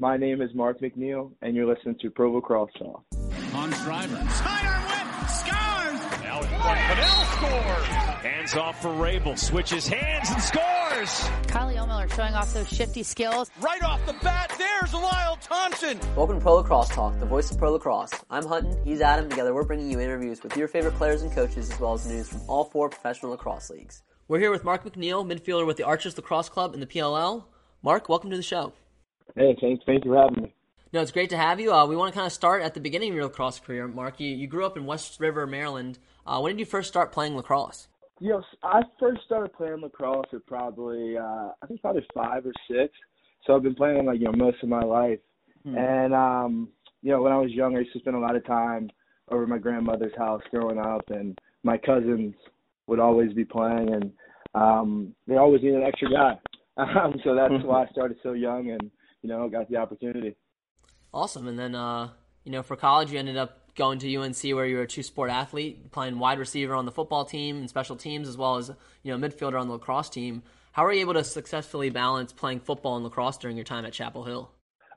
My name is Mark McNeil, and you're listening to Pro Lacrosse Talk. On Schreiber. Sidearm whip. Scars. Now it's Fidel scores. Hands off for Rabil. Switches hands and scores. Kylie Ohlmiller showing off those shifty skills. Right off the bat, there's Lyle Thompson. Welcome to Pro Lacrosse Talk, the voice of Pro Lacrosse. I'm Hutton, he's Adam. Together we're bringing you interviews with your favorite players and coaches as well as news from all four professional lacrosse leagues. We're here with Mark McNeil, midfielder with the Archers Lacrosse Club in the PLL. Mark, welcome to the show. Hey, thanks, thank you for having me. No, it's great to have you. Uh, we want to kind of start at the beginning of your lacrosse career, Mark. You, you grew up in West River, Maryland. Uh, when did you first start playing lacrosse? You know, I first started playing lacrosse at probably, uh, I think probably five or six. So I've been playing like you know most of my life. Hmm. And um, you know, when I was younger, I used to spend a lot of time over at my grandmother's house growing up, and my cousins would always be playing, and um, they always needed an extra guy. Um, so that's why I started so young, and you know, got the opportunity. Awesome. And then, uh, you know, for college, you ended up going to UNC where you were a two sport athlete, playing wide receiver on the football team and special teams, as well as, you know, midfielder on the lacrosse team. How were you able to successfully balance playing football and lacrosse during your time at Chapel Hill?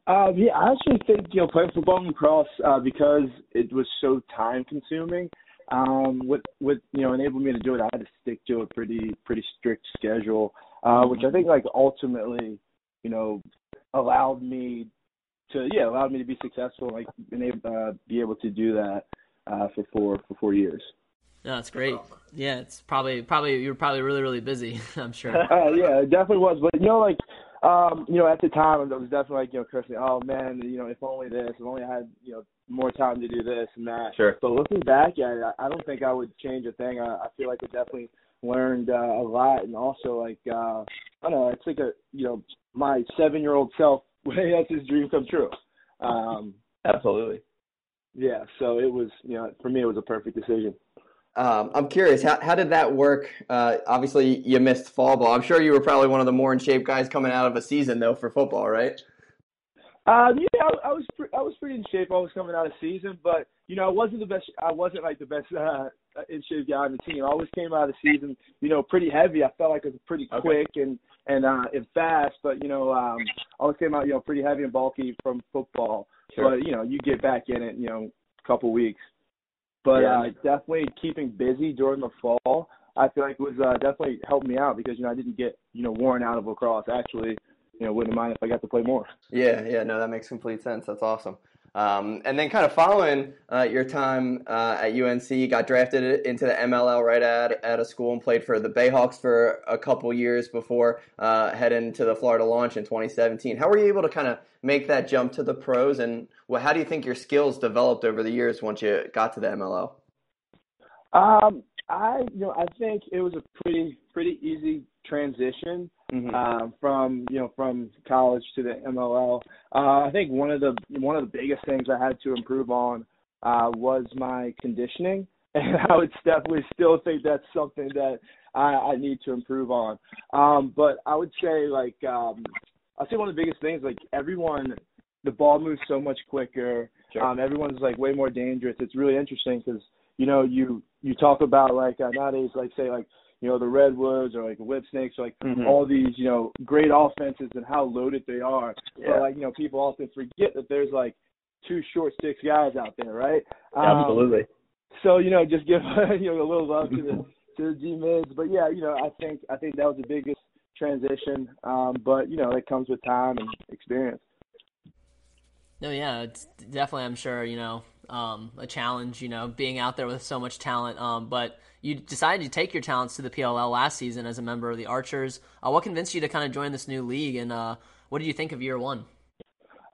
Um, yeah, I actually think you know playing football and lacrosse uh, because it was so time consuming. Um, with with you know enabled me to do it, I had to stick to a pretty pretty strict schedule, uh, which I think like ultimately, you know, allowed me to yeah allowed me to be successful like been able uh, be able to do that uh, for four for four years. No, that's great. Yeah, it's probably probably you were probably really really busy. I'm sure. uh, yeah, it definitely was. But you know, like um, you know, at the time I was definitely like you know cursing. Oh man, you know, if only this, if only I had you know more time to do this and that. Sure. But looking back at it, I don't think I would change a thing. I, I feel like I definitely learned uh, a lot, and also like uh, I don't know, it's like a you know my seven year old self that's his dream come true. Um, Absolutely. Yeah, so it was, you know, for me, it was a perfect decision. Um, I'm curious, how, how did that work? Uh, obviously, you missed fall ball. I'm sure you were probably one of the more in shape guys coming out of a season, though, for football, right? Uh, yeah, I, I was pre- I was pretty in shape. I was coming out of season, but you know, I wasn't the best. I wasn't like the best uh, in shape guy on the team. I always came out of the season, you know, pretty heavy. I felt like I was pretty quick okay. and and uh, and fast, but you know, um, I always came out, you know, pretty heavy and bulky from football. Sure. But you know, you get back in it, you know, a couple weeks. But yeah. uh, definitely keeping busy during the fall, I feel like was uh, definitely helped me out because you know I didn't get you know worn out of lacrosse. Actually, you know, wouldn't mind if I got to play more. Yeah, yeah, no, that makes complete sense. That's awesome. Um, and then, kind of following uh, your time uh, at UNC, you got drafted into the MLL right at at a school and played for the Bayhawks for a couple years before uh, heading to the Florida launch in 2017. How were you able to kind of make that jump to the pros, and well, how do you think your skills developed over the years once you got to the MLL? Um, I you know I think it was a pretty pretty easy transition mm-hmm. uh, from you know from college to the MLL. Uh, I think one of the one of the biggest things I had to improve on uh, was my conditioning, and I would definitely still think that's something that I, I need to improve on. Um, but I would say like um, I'd say one of the biggest things like everyone the ball moves so much quicker. Sure. Um, everyone's like way more dangerous. It's really interesting because you know you you talk about like uh, nowadays like say like you know the redwoods or like Whipsnakes or like mm-hmm. all these you know great offenses and how loaded they are yeah. but like you know people often forget that there's like two short stick guys out there right um, absolutely so you know just give you know a little love to the to the D mids but yeah you know I think I think that was the biggest transition um but you know it comes with time and experience no yeah it's definitely I'm sure you know um, a challenge, you know, being out there with so much talent. Um, but you decided to take your talents to the PLL last season as a member of the Archers. Uh, what convinced you to kind of join this new league, and uh, what did you think of year one?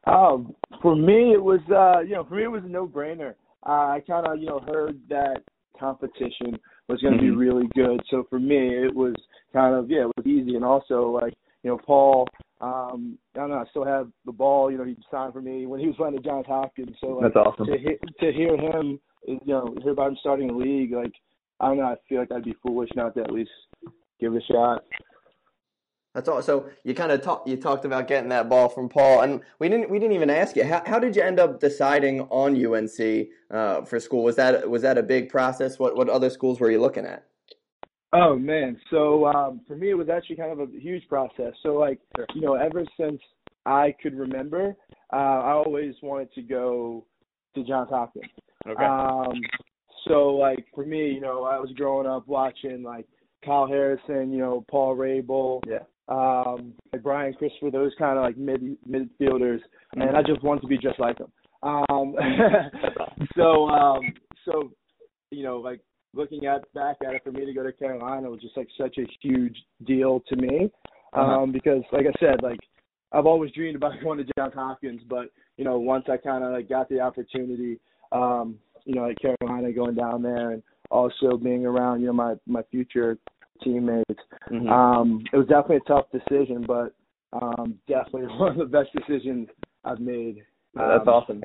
Um, for me, it was uh, you know, for me it was a no-brainer. Uh, I kind of you know heard that competition was going to mm-hmm. be really good, so for me it was kind of yeah, it was easy, and also like you know, Paul um, I don't know. I still have the ball. You know, he signed for me when he was playing at Johns Hopkins. So like, that's awesome. To hear, to hear him, you know, hear about him starting the league, like I don't know. I feel like I'd be foolish not to at least give it a shot. That's all. So you kind of talked. You talked about getting that ball from Paul, and we didn't. We didn't even ask you. How, how did you end up deciding on UNC uh, for school? Was that was that a big process? What what other schools were you looking at? Oh man, so um, for me it was actually kind of a huge process. So like, you know, ever since I could remember, uh, I always wanted to go to Johns Hopkins. Okay. Um, so like for me, you know, I was growing up watching like Kyle Harrison, you know, Paul Rabil, yeah. um, like Brian Christopher, those kind of like mid midfielders, Mm-hmm. and I just wanted to be just like them. Um, so um, so you know, like looking at back at it, for me to go to Carolina was just like such a huge deal to me, um, Uh-huh. because like I said, like I've always dreamed about going to Johns Hopkins, but you know, once I kind of like got the opportunity, um, you know, at Carolina, going down there, and also being around, you know, my my future teammates, Mhm. um, it was definitely a tough decision, but um, definitely one of the best decisions I've made. That's Um, awesome.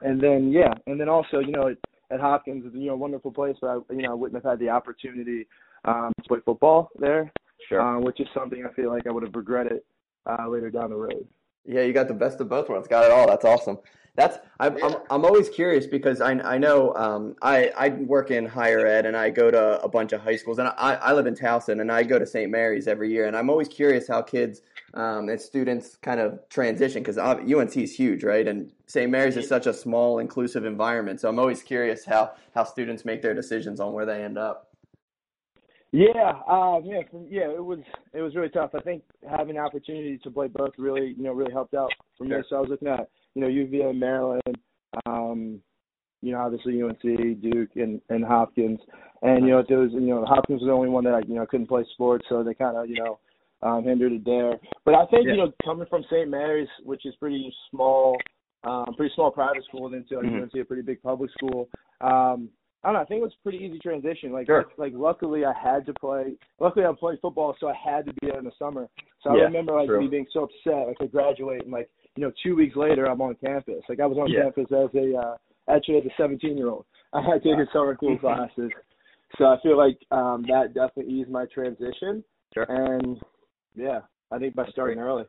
And then yeah, and then also you know at, at Hopkins, you know, a wonderful place, but I, you know I wouldn't have had the opportunity um, to play football there, Sure. uh, which is something I feel like I would have regretted uh, later down the road. Yeah, you got the best of both worlds. Got it all. That's awesome. That's I'm I'm, I'm always curious because I I know um, I I work in higher ed and I go to a bunch of high schools and I I live in Towson and I go to St. Mary's every year and I'm always curious how kids um, and students kind of transition because UNC is huge, right? And St. Mary's is such a small, inclusive environment. So I'm always curious how how students make their decisions on where they end up. Yeah, um, yeah, from, yeah. It was it was really tough. I think having the opportunity to play both really you know really helped out for me. Sure. So I was looking at you know UVA, Maryland, um, you know obviously UNC, Duke, and and Hopkins, and you know there was you know Hopkins was the only one that I you know couldn't play sports, so they kind of you know um, hindered it there. But I think Yeah. you know coming from St. Mary's, which is pretty small, um, pretty small private school, then to like, Mhm. UNC, a pretty big public school. Um, I don't know. I think it was a pretty easy transition. Like, Sure. like, like, luckily I had to play. Luckily I played football, so I had to be there in the summer. So I Yeah, remember like true. me being so upset. Like I graduate, and like you know, two weeks later I'm on campus. Like I was on Yeah. campus as a uh, actually as a 17 year old. I had taken summer school classes. So I feel like um, that definitely eased my transition. Sure. And yeah, I think by starting early.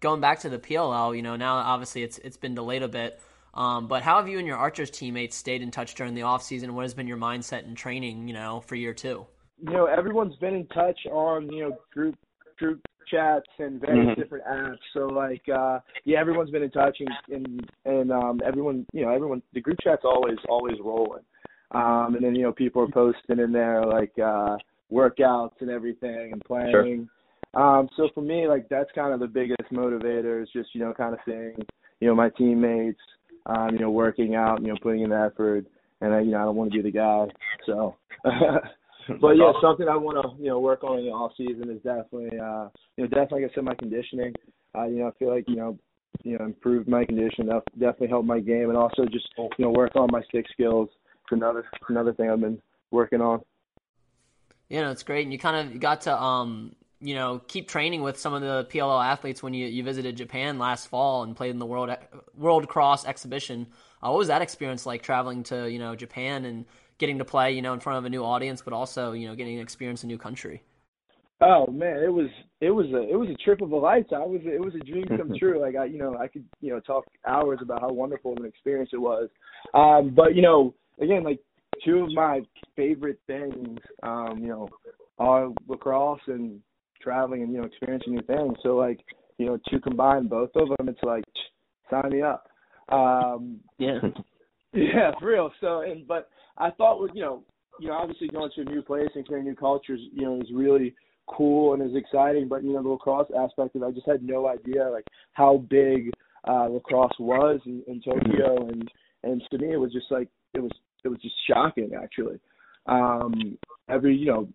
Going back to the PLL, you know, now obviously it's it's been delayed a bit. Um, but how have you and your Archers teammates stayed in touch during the off season? What has been your mindset and training, you know, for year two? you know, everyone's been in touch on, you know, group group chats and various Mhm. different apps. So like uh yeah, everyone's been in touch and and, and um everyone you know, everyone the group chat's always always rolling. Um and then, you know, people are posting in there like uh workouts and everything and playing. Um so for me like that's kind of the biggest motivator is just, you know, kind of seeing, you know, my teammates um, you know, working out, you know, putting in the effort and I you know, I don't want to be the guy. So but yeah, something I want to you know work on in the off season is definitely uh you know definitely like I said my conditioning. Uh, you know I feel like you know you know improved my condition. That definitely helped my game, and also just you know work on my stick skills. It's another another thing I've been working on. You know, it's great, and you kind of got to um, you know, keep training with some of the PLL athletes when you, you visited Japan last fall and played in the World World Cross exhibition. Uh, what was that experience like traveling to you know Japan and getting to play you know in front of a new audience, but also you know getting to experience a new country? Oh man, it was it was a it was a trip of a lifetime. It was a, it was a dream come true. Like I you know I could you know talk hours about how wonderful of an experience it was. Um, but you know again like two of my favorite things um, you know are lacrosse and traveling and you know experiencing new things. So like you know to combine both of them, it's like sign me up. Um, Yeah. yeah, for real. So and but I thought you know you know obviously going to a new place and carrying new cultures you know is really cool and is exciting. But you know the lacrosse aspect of it, I just had no idea like how big uh, lacrosse was in, in Tokyo and and to me it was just like it was it was just shocking actually. Um, every you know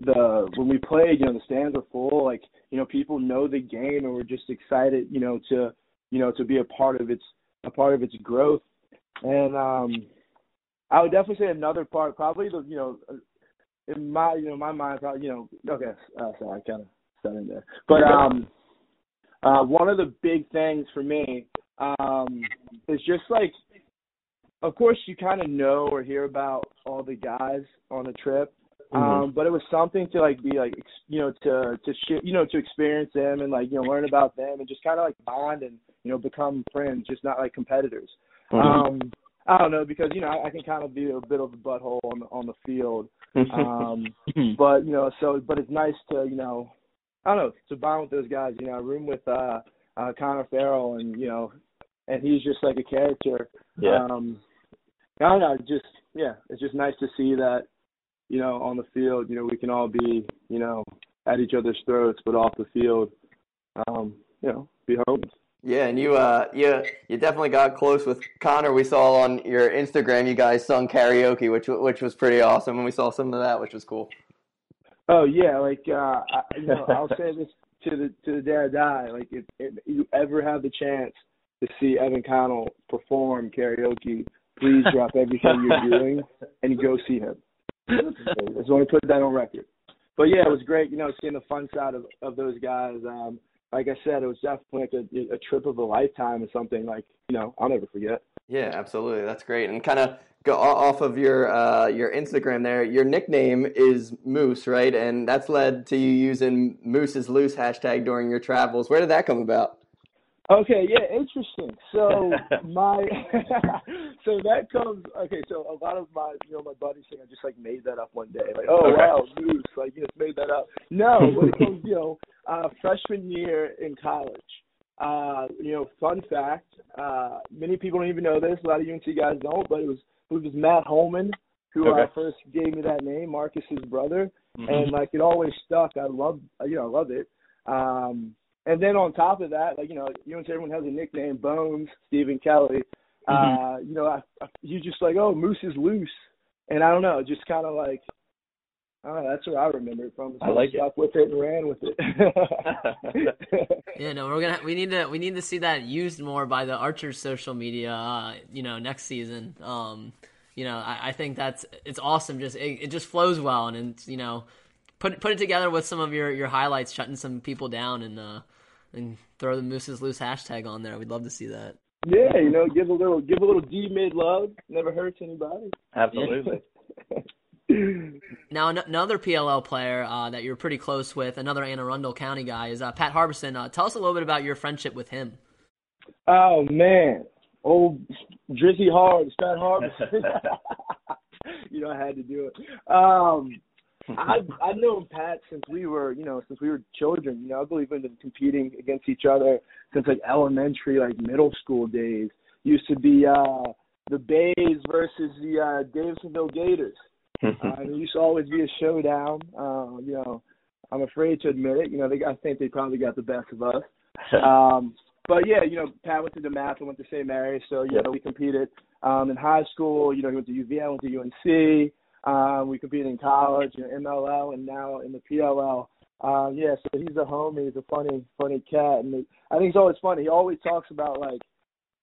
the when we played, you know, the stands were full. Like, you know, people know the game and we're just excited, you know, to you know, to be a part of its a part of its growth. And um I would definitely say another part, probably the you know, in my you know my mind, probably you know, okay, uh, sorry, I kind of said in there, but um, uh, one of the big things for me um is just like, of course, you kind of know or hear about all the guys on the trip, um but it was something to like be like ex- you know to to sh- you know to experience them and like you know learn about them and just kind of like bond and you know become friends just not like competitors um i don't know because you know i, I can kind of be a bit of a butthole on on the field um but you know so but it's nice to you know i don't know to bond with those guys you know i room with uh uh, Connor Farrell, and you know, and he's just like a character. Yeah. Um, I don't know, just yeah, it's just nice to see that, you know, on the field, you know, we can all be, you know, at each other's throats, but off the field, um, you know, be homies. Yeah, and you uh you you definitely got close with Connor. We saw on your Instagram you guys sung karaoke, which which was pretty awesome, and we saw some of that, which was cool. Oh yeah, like uh I, you know, I'll say this to the to the day I die. Like if, if you ever have the chance to see Evan Connell perform karaoke, please drop everything you're doing and go see him. I just want to put that on record. But yeah, it was great, you know, seeing the fun side of of those guys. Um, like I said, it was definitely like a, a trip of a lifetime or something like you know I'll never forget. Yeah, absolutely. That's great. And kind of go off of your uh, your Instagram there. Your nickname is Moose, right? And that's led to you using Moose's Loose hashtag during your travels. Where did that come about? Okay, yeah, interesting. So my so that comes okay, so a lot of my you know, my buddies think I just like made that up one day. Like, oh wow, Moose, like you just made that up. No, when it comes, you know, uh freshman year in college. Uh, you know, fun fact, uh many people don't even know this, a lot of UNC guys don't, but it was it was Matt Holman who Okay. uh, first gave me that name, Marcus's brother. Mhm. And like it always stuck. I love you know, I love it. Um and then on top of that, like you know, UNC everyone has a nickname, Bones, Stephen Kelly. Mm-hmm. Uh, you know, I, I, you just like, oh, Moose is loose, and I don't know, just kind of like, I that's what I remember it from. So I like it. stuck with it and ran with it. Yeah, no, we're gonna we need to we need to see that used more by the Archers social media. Uh, you know, next season. Um, you know, I, I think that's it's awesome. Just it, it just flows well, and, and you know, put put it together with some of your your highlights, shutting some people down, and uh, and throw the Moose's Loose hashtag on there. We'd love to see that. yeah, you know, give a little, give a little D mid love. Never hurts anybody. Absolutely. Now, an- another PLL player uh, that you're pretty close with, another Anne Arundel County guy, is uh, Pat Harbeson. Uh, tell us a little bit about your friendship with him. Oh man, old Drizzy Hard, Pat Harbeson. you know, I had to do it. Um, I I've known Pat since we were, you know, since we were children. You know, I believe in competing against each other since like elementary, like middle school days. Used to be uh the Bays versus the uh Davidsonville Gators. Uh, it used to always be a showdown. Uh, you know, I'm afraid to admit it. You know, they I think they probably got the best of us. Um, but yeah, you know, Pat went to the math and went to St. Mary's, so you Yep. know we competed um, in high school. You know, he went to UVA, went to UNC. Um, we competed in college, know, MLL, and now in the PLL. Uh, yeah, so he's a homie. He's a funny, funny cat, and I think it's always funny. He always talks about like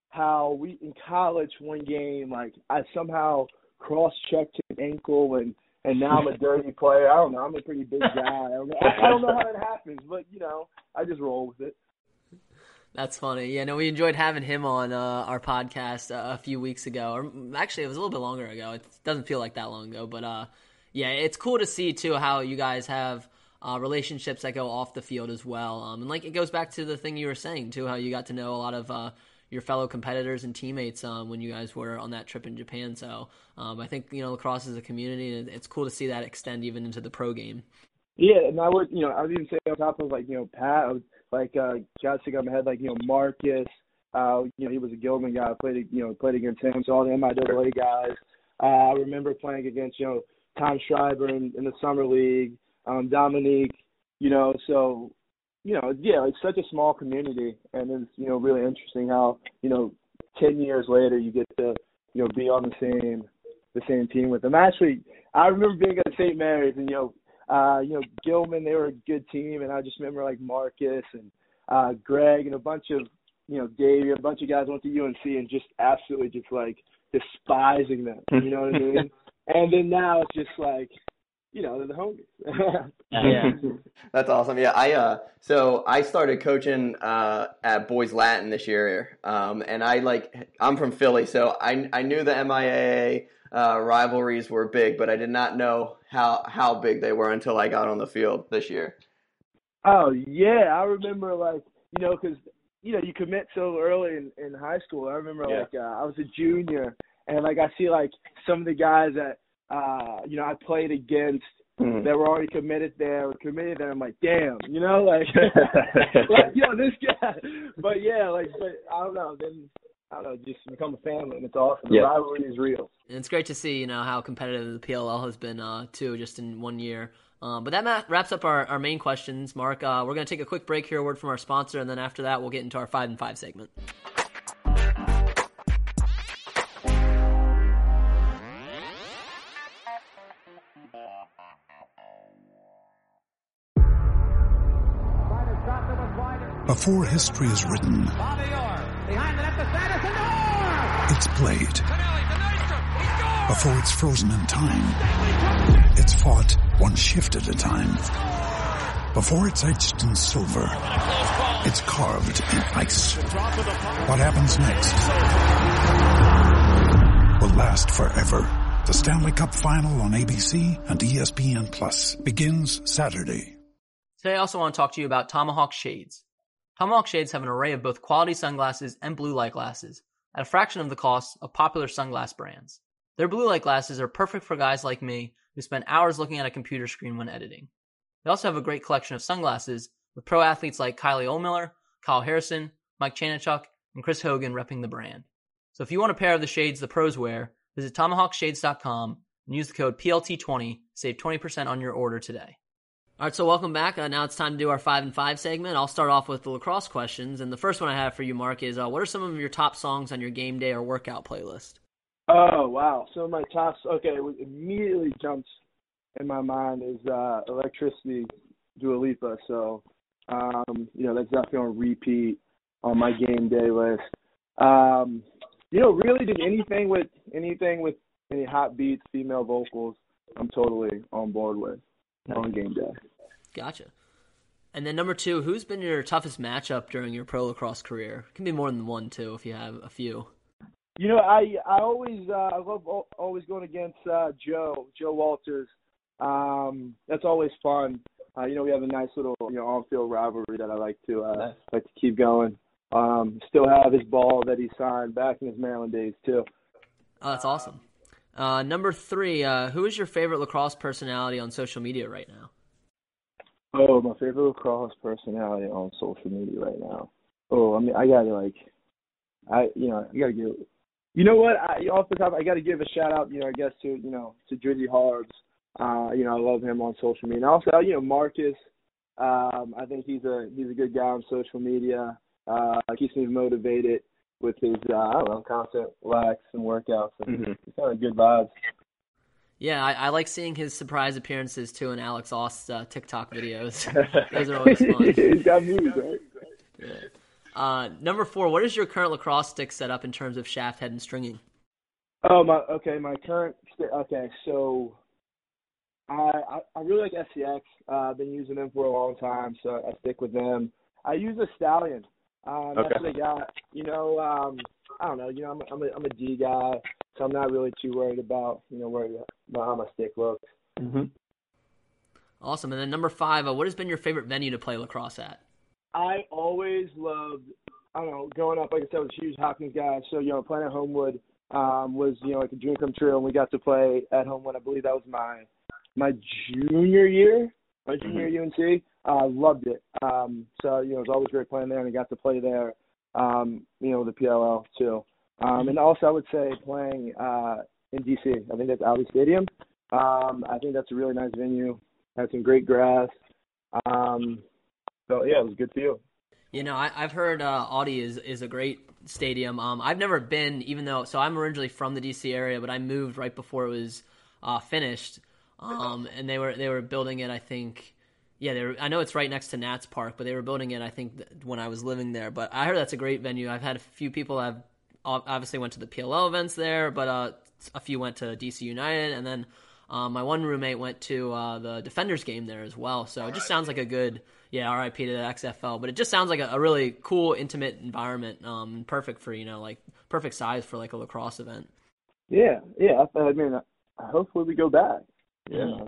how we in college one game, like I somehow cross-checked his ankle, and and now I'm a dirty player. I don't know. I'm a pretty big guy. I don't know, I, I don't know how it happens, but you know, I just roll with it. That's funny. Yeah, no, we enjoyed having him on uh, our podcast uh, a few weeks ago, or actually, it was a little bit longer ago. It doesn't feel like that long ago, but uh, yeah, it's cool to see too how you guys have uh, relationships that go off the field as well. Um, and like it goes back to the thing you were saying too, how you got to know a lot of uh, your fellow competitors and teammates um, when you guys were on that trip in Japan. So um, I think you know lacrosse is a community, and it's cool to see that extend even into the pro game. Yeah, and I would, you know, I would even say on top of like, you know, Pat, I would, like, uh, guys stick on my head, like, you know, Marcus, uh, you know, he was a Gilman guy, played, you know, played against him, so all the MIAA guys. Uh, I remember playing against, you know, Tom Schreiber in, in the summer league, um, Dominique, you know, so, you know, yeah, it's such a small community, and it's, you know, really interesting how, you know, ten years later you get to, you know, be on the same, the same team with them. Actually, I remember being at St. Mary's, and you know, uh, you know, Gilman, they were a good team, and I just remember like Marcus and uh, Greg and a bunch of, you know, Davey, a bunch of guys went to UNC and just absolutely just like despising them. You know what I mean? And then now it's just like, you know, they're the homies. Yeah. That's awesome. Yeah, I uh so I started coaching uh at Boys Latin this year. Um and I like I'm from Philly, so I I knew the MIAA uh rivalries were big, but I did not know how how big they were until I got on the field this year. Oh yeah, I remember like you know because you know you commit so early in, in high school. I remember Yeah. like uh, I was a junior and like I see like some of the guys that uh you know I played against mm-hmm. that were already committed there, were committed there. I'm like, damn, you know, like, like yo, this guy. But yeah, like, but I don't know. Then I don't know, just become a family, and it's awesome. The rivalry is real. And it's great to see, you know, how competitive the PLL has been uh, too, just in one year. Um, but that wraps up our, our main questions, Mark. Uh, we're going to take a quick break here, a word from our sponsor, and then after that, we'll get into our five and five segment. Before history is written, it's played. Before it's frozen in time, it's fought one shift at a time. Before it's etched in silver, it's carved in ice. What happens next will last forever. The Stanley Cup Final on ABC and ESPN Plus begins Saturday. Today I also want to talk to you about Tomahawk Shades. Tomahawk Shades have an array of both quality sunglasses and blue light glasses at a fraction of the cost of popular sunglass brands. Their blue light glasses are perfect for guys like me who spend hours looking at a computer screen when editing. They also have a great collection of sunglasses with pro athletes like Kylie Ohlmiller, Kyle Harrison, Mike Chanenchuk, and Chris Hogan repping the brand. So if you want a pair of the shades the pros wear, visit tomahawkshades.com and use the code PLT20 to save 20% on your order today. All right, so welcome back. Uh, now it's time to do our five and five segment. I'll start off with the lacrosse questions, and the first one I have for you, Mark, is uh, what are some of your top songs on your game day or workout playlist? Oh wow! So my top, okay, what immediately jumps in my mind is uh, "Electricity," Dua Lipa. So, um, you know, that's definitely on repeat on my game day list. Um, you know, really, did anything with anything with any hot beats, female vocals, I'm totally on board with on game day. Gotcha. And then number two, who's been your toughest matchup during your pro lacrosse career? It can be more than one too, if you have a few. You know, I I always uh, I love always going against uh, Joe Joe Walters. Um, that's always fun. Uh, you know, we have a nice little you know on-field rivalry that I like to uh, nice. like to keep going. Um, still have his ball that he signed back in his Maryland days too. Oh, that's awesome. Uh, number three, uh, who is your favorite lacrosse personality on social media right now? Oh, my favorite lacrosse personality on social media right now. Oh, I mean, I gotta like, I you know, I gotta give. You know what? I, off the top, I gotta give a shout out. You know, I guess to you know to Drizzy Harbs. Uh, you know, I love him on social media. And also, you know, Marcus. Um, I think he's a he's a good guy on social media. Uh, keeps me motivated with his uh, I don't know constant lax and workouts. And mm-hmm. It's kind of good vibes. Yeah, I, I, like seeing his surprise appearances too in Alex Aust's uh, TikTok videos. Those are always fun. He's got moves, right? Yeah. Uh, number four, what is your current lacrosse stick setup in terms of shaft, head, and stringing? Oh my, okay, my current stick. Okay, so I, I I really like STX. Uh, I've been using them for a long time, so I stick with them. I use a Stallion. Um, okay. That's what I got. You know, um, I don't know. You know, I'm a, I'm a I'm a D guy, so I'm not really too worried about you know where about how my stick looks. Mm-hmm. Awesome. And then number five, uh, what has been your favorite venue to play lacrosse at? I always loved. I don't know. Growing up, like I said, I was a huge Hopkins guy. So you know, playing at Homewood um, was you know like a dream come true, and we got to play at Homewood. I believe that was my my junior year, my junior mm-hmm. UNC. Uh, loved it. Um, so you know, it was always great playing there, and I got to play there. Um, you know, the PLL too. Um, and also, I would say playing uh, in DC. I think that's Audi Stadium. Um, I think that's a really nice venue. Had some great grass. Um, so yeah, it was good feel. You You know, I, have heard uh, Audi is is a great stadium. Um, I've never been, even though so I'm originally from the DC area, but I moved right before it was uh, finished. Um, and they were they were building it, I think, yeah, they were, I know it's right next to Nats Park, but they were building it. I think when I was living there. But I heard that's a great venue. I've had a few people have obviously went to the PLL events there, but uh, a few went to DC United, and then um, my one roommate went to uh, the Defenders game there as well. So it just sounds like a good, yeah, RIP to the XFL. But it just sounds like a, a really cool, intimate environment, um, perfect for you know, like perfect size for like a lacrosse event. Yeah, yeah. I mean, hopefully we go back. Yeah.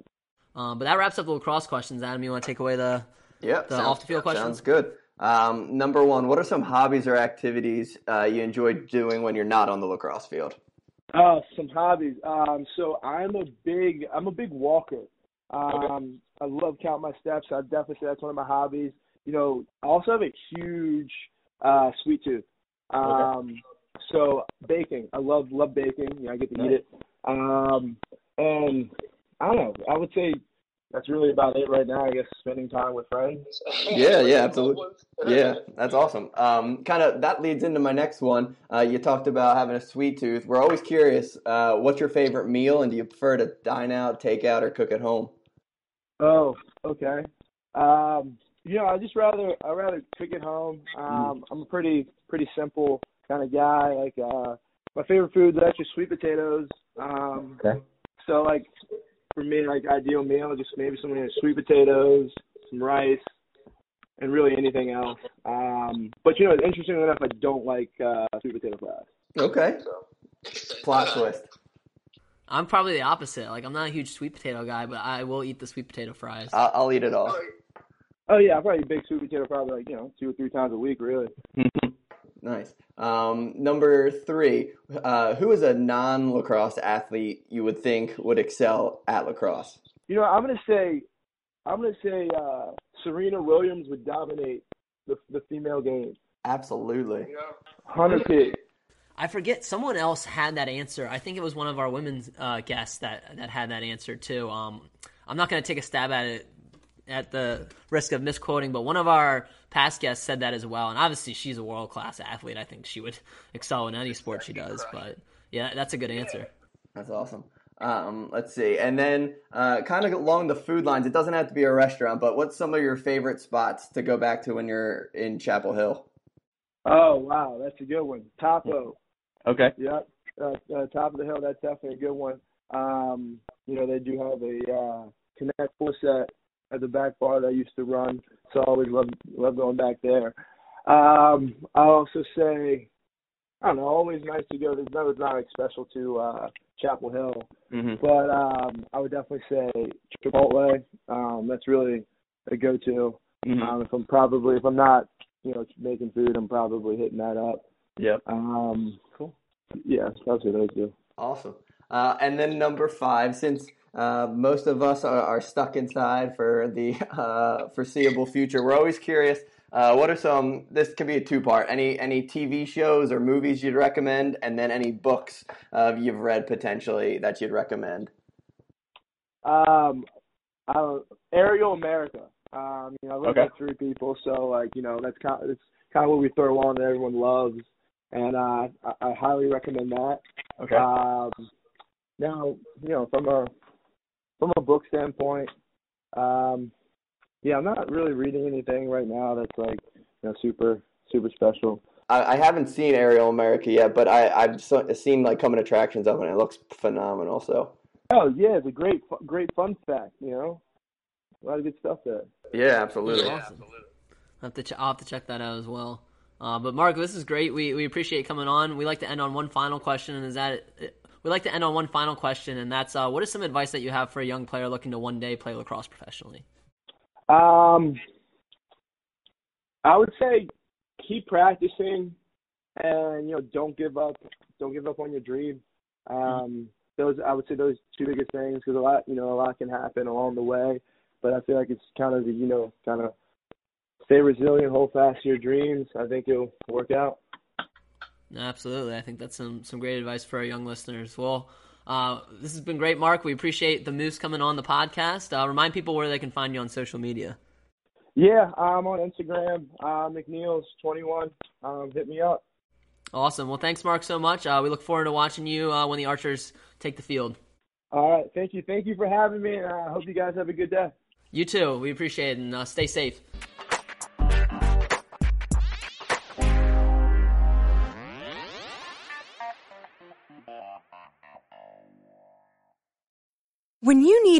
Um, but that wraps up the lacrosse questions. Adam, you want to take away the yep, the sounds, off the field questions? Sounds good. Um, number one, what are some hobbies or activities uh, you enjoy doing when you're not on the lacrosse field? Uh, some hobbies. Um, so I'm a big I'm a big walker. Um, I love counting my steps. I definitely say that's one of my hobbies. You know, I also have a huge uh, sweet tooth. Um, okay. So baking, I love love baking. You know, I get to eat it. Um, and I don't know. I would say that's really about it right now. I guess spending time with friends. Yeah, yeah, absolutely. Yeah, that's awesome. Um, kind of that leads into my next one. Uh, you talked about having a sweet tooth. We're always curious. Uh, what's your favorite meal, and do you prefer to dine out, take out, or cook at home? Oh, okay. Um, you know, I just rather I rather cook at home. Um, I'm a pretty pretty simple kind of guy. Like uh, my favorite food is actually sweet potatoes. Um, okay. So like for me, like ideal meal, just maybe some sweet potatoes, some rice, and really anything else. Um, but you know, interestingly enough, I don't like uh, sweet potato fries. Okay. Plot twist. I'm probably the opposite. Like I'm not a huge sweet potato guy, but I will eat the sweet potato fries. I'll, I'll eat it all. Oh yeah, I'm probably a big sweet potato, probably like you know two or three times a week, really. nice. Um, number three, uh, who is a non-lacrosse athlete you would think would excel at lacrosse? You know, I'm gonna say, I'm gonna say uh, Serena Williams would dominate the the female game. Absolutely. Hundred p. I forget someone else had that answer. I think it was one of our women's uh, guests that that had that answer too. Um, I'm not going to take a stab at it at the risk of misquoting, but one of our past guests said that as well. And obviously, she's a world class athlete. I think she would excel in any sport she does. But yeah, that's a good answer. That's awesome. Um, let's see, and then uh, kind of along the food lines. It doesn't have to be a restaurant, but what's some of your favorite spots to go back to when you're in Chapel Hill? Oh wow, that's a good one. Topo. Okay. Yep. Uh, uh, top of the hill. That's definitely a good one. Um, you know, they do have a uh, Connect Four set at the back bar that I used to run, so I always love love going back there. Um, I also say, I don't know, always nice to go. There's no, it's not like special to uh, Chapel Hill, mm-hmm. but um, I would definitely say Chipotle. Um, that's really a go-to. Mm-hmm. Um, if I'm probably if I'm not, you know, making food, I'm probably hitting that up. Yep. Um, cool. Yeah, that's what those do. Awesome. Uh, and then number five, since uh, most of us are, are, stuck inside for the uh, foreseeable future, we're always curious. Uh, what are some? This can be a two-part. Any any TV shows or movies you'd recommend, and then any books uh, you've read potentially that you'd recommend. Um, Aerial America. Um, you know, I look okay. at three people, so like you know that's kind of, it's kind of what we throw on that everyone loves and uh, I, I highly recommend that. Okay. Um, now, you know, from a from a book standpoint, um, yeah, I'm not really reading anything right now that's like you know super super special. I, I haven't seen Aerial America yet, but I I've seen like coming attractions of it. and It looks phenomenal. So. Oh yeah, it's a great great fun fact. You know, a lot of good stuff there. Yeah, absolutely. Yeah, absolutely. I'll have to ch- I'll have to check that out as well. Uh, but Mark, this is great. We we appreciate coming on. We like to end on one final question, and is that we like to end on one final question, and that's uh, what is some advice that you have for a young player looking to one day play lacrosse professionally? Um, I would say keep practicing, and you know don't give up. Don't give up on your dream. Um, those I would say those two biggest things because a lot you know a lot can happen along the way, but I feel like it's kind of the you know kind of stay resilient, hold fast to your dreams. I think it'll work out. Absolutely, I think that's some some great advice for our young listeners. Well, uh, this has been great, Mark. We appreciate the Moose coming on the podcast. Uh, remind people where they can find you on social media. Yeah, I'm on Instagram, uh, McNeils21. Um, hit me up. Awesome. Well, thanks, Mark, so much. Uh, we look forward to watching you uh, when the Archers take the field. All right. Thank you. Thank you for having me. And I hope you guys have a good day. You too. We appreciate it and uh, stay safe.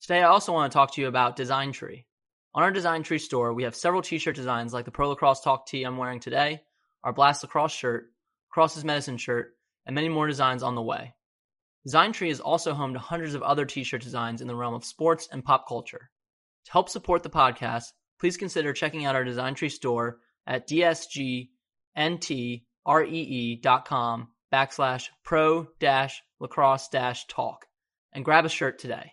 Today, I also want to talk to you about Design Tree. On our Design Tree store, we have several t shirt designs like the Pro Lacrosse Talk tee I'm wearing today, our Blast Lacrosse shirt, Cross's Medicine shirt, and many more designs on the way. Design Tree is also home to hundreds of other t shirt designs in the realm of sports and pop culture. To help support the podcast, please consider checking out our Design Tree store at dsgntree.com backslash pro lacrosse talk and grab a shirt today.